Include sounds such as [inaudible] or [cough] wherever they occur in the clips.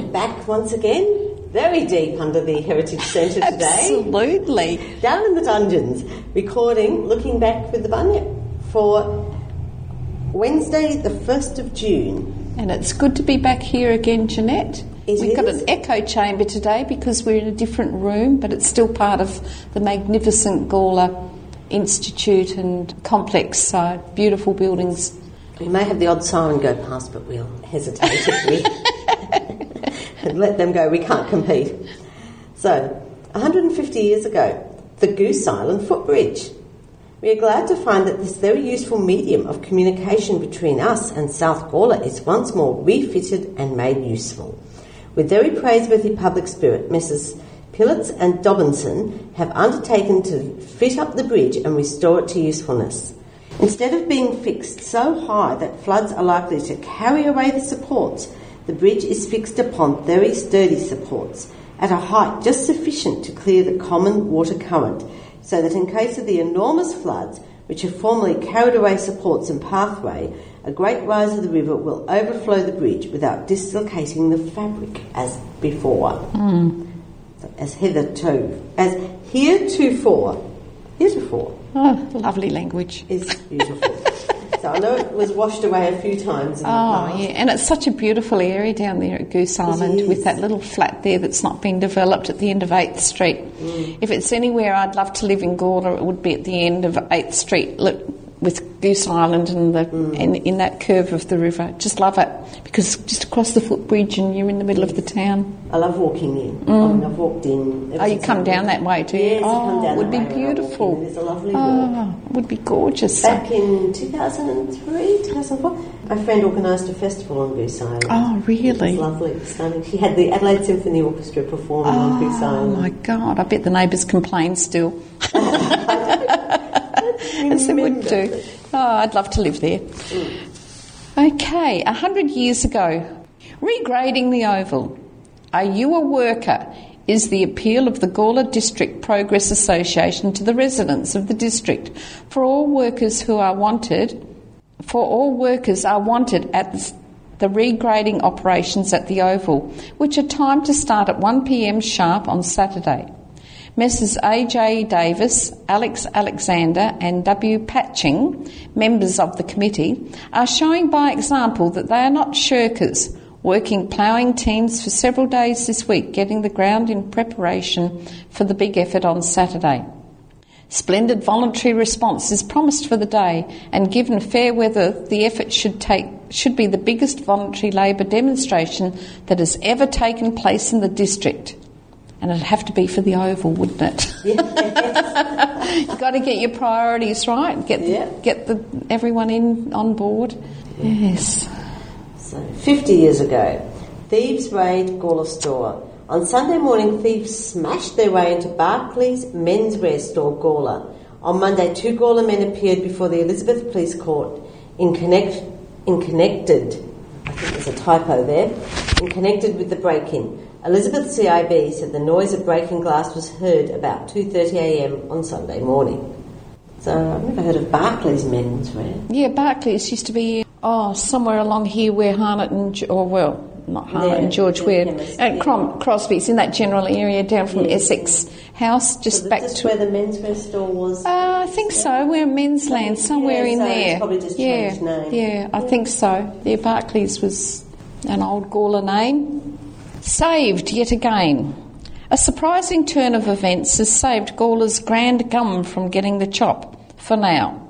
I'm back once again, very deep under the Heritage Centre today. Absolutely. Down in the dungeons, recording Looking Back with the Bunyip for Wednesday, the 1st of June. And it's good to be back here again, Jeanette. It We've got an echo chamber today because we're in a different room, but it's still part of the magnificent Gawler Institute and complex. So beautiful buildings. We may have the odd siren go past, but we'll hesitate if we [laughs] and let them go. We can't compete. So, 150 years ago, the Goose Island footbridge. We are glad to find that this very useful medium of communication between us and South Gawler is once more refitted and made useful. With very praiseworthy public spirit, Messrs. Pillets and Dobinson have undertaken to fit up the bridge and restore it to usefulness. Instead of being fixed so high that floods are likely to carry away the supports, the bridge is fixed upon very sturdy supports at a height just sufficient to clear the common water current, so that in case of the enormous floods which have formerly carried away supports and pathway, a great rise of the river will overflow the bridge without dislocating the fabric as before. So As hitherto, as heretofore, heretofore Oh, lovely language. is beautiful. So I know it was washed away a few times in the Oh, yeah, and it's such a beautiful area down there at Goose Island is. with that little flat there that's not been developed at the end of 8th Street. Mm. If it's anywhere I'd love to live in Gawler, it would be at the end of 8th Street look, with Goose Island and the Mm. in, in that curve of the river. Just love it because just across the footbridge and you're in the middle of the town. I love walking in. I mean, I've walked in. Oh, you come down that way, do you? Yes, oh, down it would that be way when I beautiful. It's a lovely walk. Oh, it would be gorgeous. Back in 2003, 2004, my friend organised a festival on Goose Island. Oh, really? It's lovely, it's stunning. She had the Adelaide Symphony Orchestra performing on Goose Island. Oh my God! I bet the neighbours complain still. [laughs] As they wouldn't do. Oh, I'd love to live there. Okay, a hundred years ago, regrading the Oval. Are you a worker? Is the appeal of the Gawler District Progress Association to the residents of the district for all workers who are wanted. For all workers are wanted at the the regrading operations at the Oval, which are timed to start at 1pm sharp on Saturday. Messrs A.J. Davis, Alex Alexander, and W. Patching, members of the committee, are showing by example that they are not shirkers, working ploughing teams for several days this week, getting the ground in preparation for the big effort on Saturday. Splendid voluntary response is promised for the day, and given fair weather, the effort should take should be the biggest voluntary labour demonstration that has ever taken place in the district. And it'd have to be for the Oval, wouldn't it? You've got to get your priorities right. Get Yeah. get the everyone in on board. Yes. So, 50 years ago, thieves raid Gawler store. On Sunday morning, thieves smashed their way into Barclays menswear store Gawler. On Monday, two Gawler men appeared before the Elizabeth Police Court in, connect, in connected, I think there's a typo there, in connected with the break-in. Elizabeth CIB said the noise of breaking glass was heard about 2.30am on Sunday morning. So I've never heard of Barclays menswear. Yeah, Barclays used to be oh somewhere along here where Harnett and or well not Harnett Yeah, and George yeah, at yeah. Crom- Crosby's in that general area down from Yeah. Essex House just it back to where the menswear store was? Uh, I think so. We're men's land, somewhere in so there. probably just yeah, changed name. yeah, I think so. Yeah, Barclays was an old Gawler name. Saved yet again. A surprising turn of events has saved Gawler's grand gum from getting the chop, for now.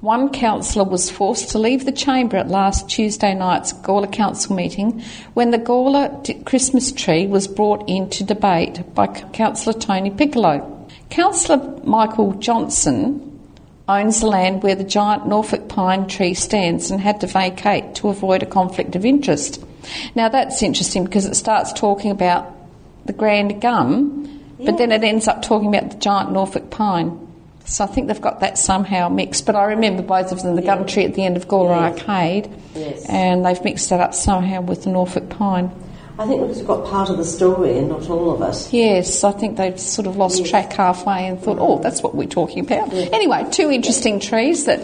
One councillor was forced to leave the chamber at last Tuesday night's Gawler Council meeting when the Gawler Christmas tree was brought into debate by Councillor Tony Piccolo. Councillor Michael Johnson owns the land where the giant Norfolk pine tree stands and had to vacate to avoid a conflict of interest. Now that's interesting because it starts talking about the grand gum, but then it ends up talking about the giant Norfolk pine. So I think they've got that somehow mixed. But I remember both of them, the gum tree at the end of Gawler Yes. Arcade, Yes. and they've mixed that up somehow with the Norfolk pine. I think because we've got part of the story and not all of it. Yes, I think they've sort of lost Yes. track halfway and thought, oh, that's what we're talking about. Anyway, two interesting trees that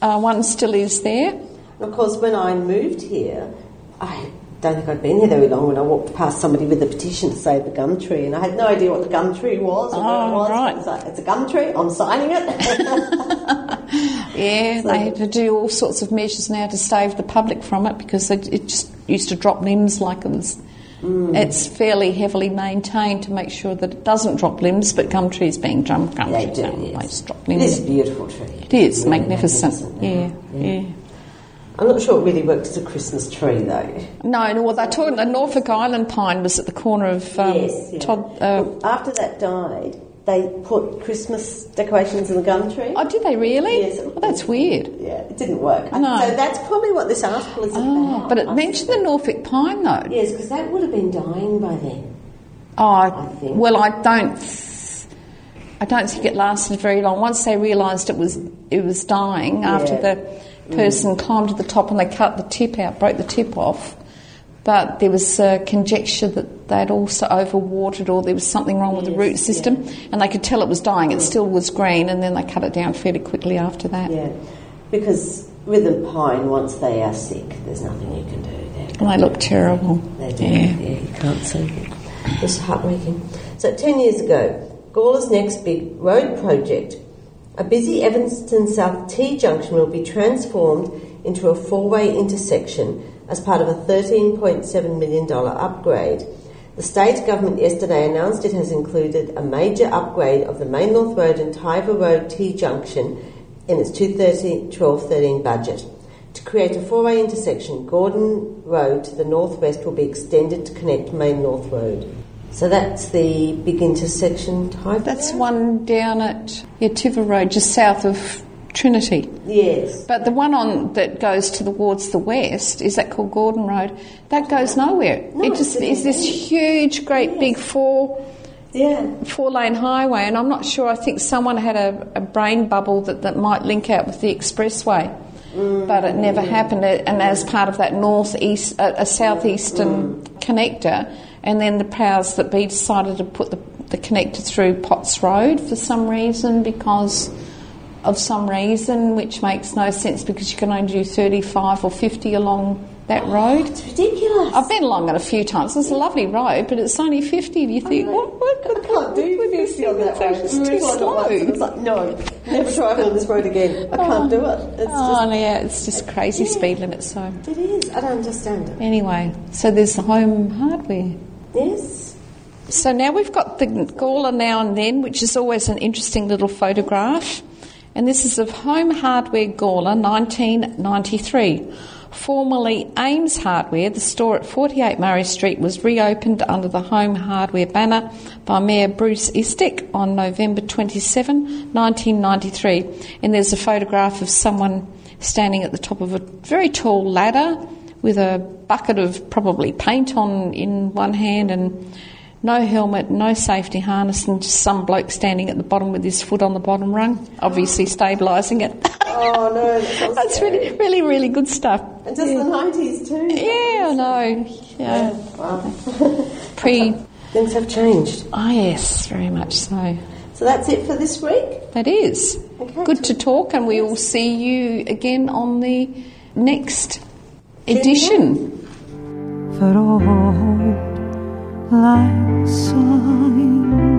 uh, one still is there. And of course, when I moved here, I don't think I'd been here very long when I walked past somebody with a petition to save the gum tree, and I had no idea what the gum tree was or what it Oh, was. right. It's, like, it's a gum tree. I'm signing it. [laughs] Yeah, So- they had to do all sorts of measures now to save the public from it because it, it just used to drop limbs like it was. Mm. It's fairly heavily maintained to make sure that it doesn't drop limbs, but gum trees being drum gum they trees, do. yes. drop limbs. is a beautiful tree. It is Really magnificent. Yeah, yeah. I'm not sure it really works as a Christmas tree though. No, no. Well, they're talking. The Norfolk Island pine was at the corner of um, yes. yeah. Todd. Uh, after that died, they put Christmas decorations in the gum tree. oh, did they really? Yes. Well, that's weird. Yeah, it didn't work. No. So that's probably what this article is Oh, about. but it I mentioned the. Norfolk pine though. Yes, because that would have been dying by then. Oh, I, think. well, I don't. I don't think it lasted very long. Once they realised it was it was dying, after the person climbed to the top and they cut the tip out, broke the tip off. But there was uh, conjecture that they'd also overwatered or there was something wrong with the root system, and they could tell it was dying. It still was green, and then they cut it down fairly quickly after that. Yeah, because with a pine, once they are sick, there's nothing you can do. They're And they look terrible. They do. Yeah. Yeah. you can't see it. It's heartbreaking. So, 10 years ago, Gawler's next big road project, a busy Evanston South T junction will be transformed into a four way intersection as part of a $13.7 million upgrade. The state government yesterday announced it has included a major upgrade of the Main North Road and Tiver Road T junction in its 2012 13 budget. To create a four way intersection, Gordon Road to the northwest will be extended to connect Main North Road. So that's the big intersection type. That's one down at yeah, Tiver Road, just south of Trinity. Yes. But the one on that goes towards the west is that called Gordon Road. That goes nowhere. No, it just is this huge, great big four Yeah. four lane highway, and I'm not sure. I think someone had a, a brain bubble that, that might link out with the expressway, but it never happened. And as part of that northeast, uh, a southeastern connector, and then the powers that be decided to put the, the connector through Potts Road for some reason because of some reason, which makes no sense because you can only do 35 or 50 along that road. It's ridiculous. I've been along it a few times. It's a lovely road, but it's only 50. And you think, what, what, I can't do what is 50 on that road. It's We too tried it once and It's slow. like, no, never driving on this road again. I can't do it. It's Oh, oh yeah, it's just crazy speed limit. So, it is. I don't understand it. anyway, so there's the home hardware. Yes. So now we've got the Gawler now and then, which is always an interesting little photograph. And this is of Home Hardware Gawler 1993. Formerly Ames Hardware, the store at 48 Murray Street was reopened under the Home Hardware banner by Mayor Bruce Eastick on November 27, 1993. And there's a photograph of someone standing at the top of a very tall ladder with a bucket of probably paint on in one hand and no helmet, no safety harness, and just some bloke standing at the bottom with his foot on the bottom rung, obviously stabilising it. Oh, no. [laughs] That's really, really, really good stuff. And just the 90s too. Yeah, I know. Yeah. Wow. [laughs] Pre. Things have changed. Oh, yes, very much so. So that's it for this week. That is. Okay. Good to talk, and we will see you again on the next edition. för old like sun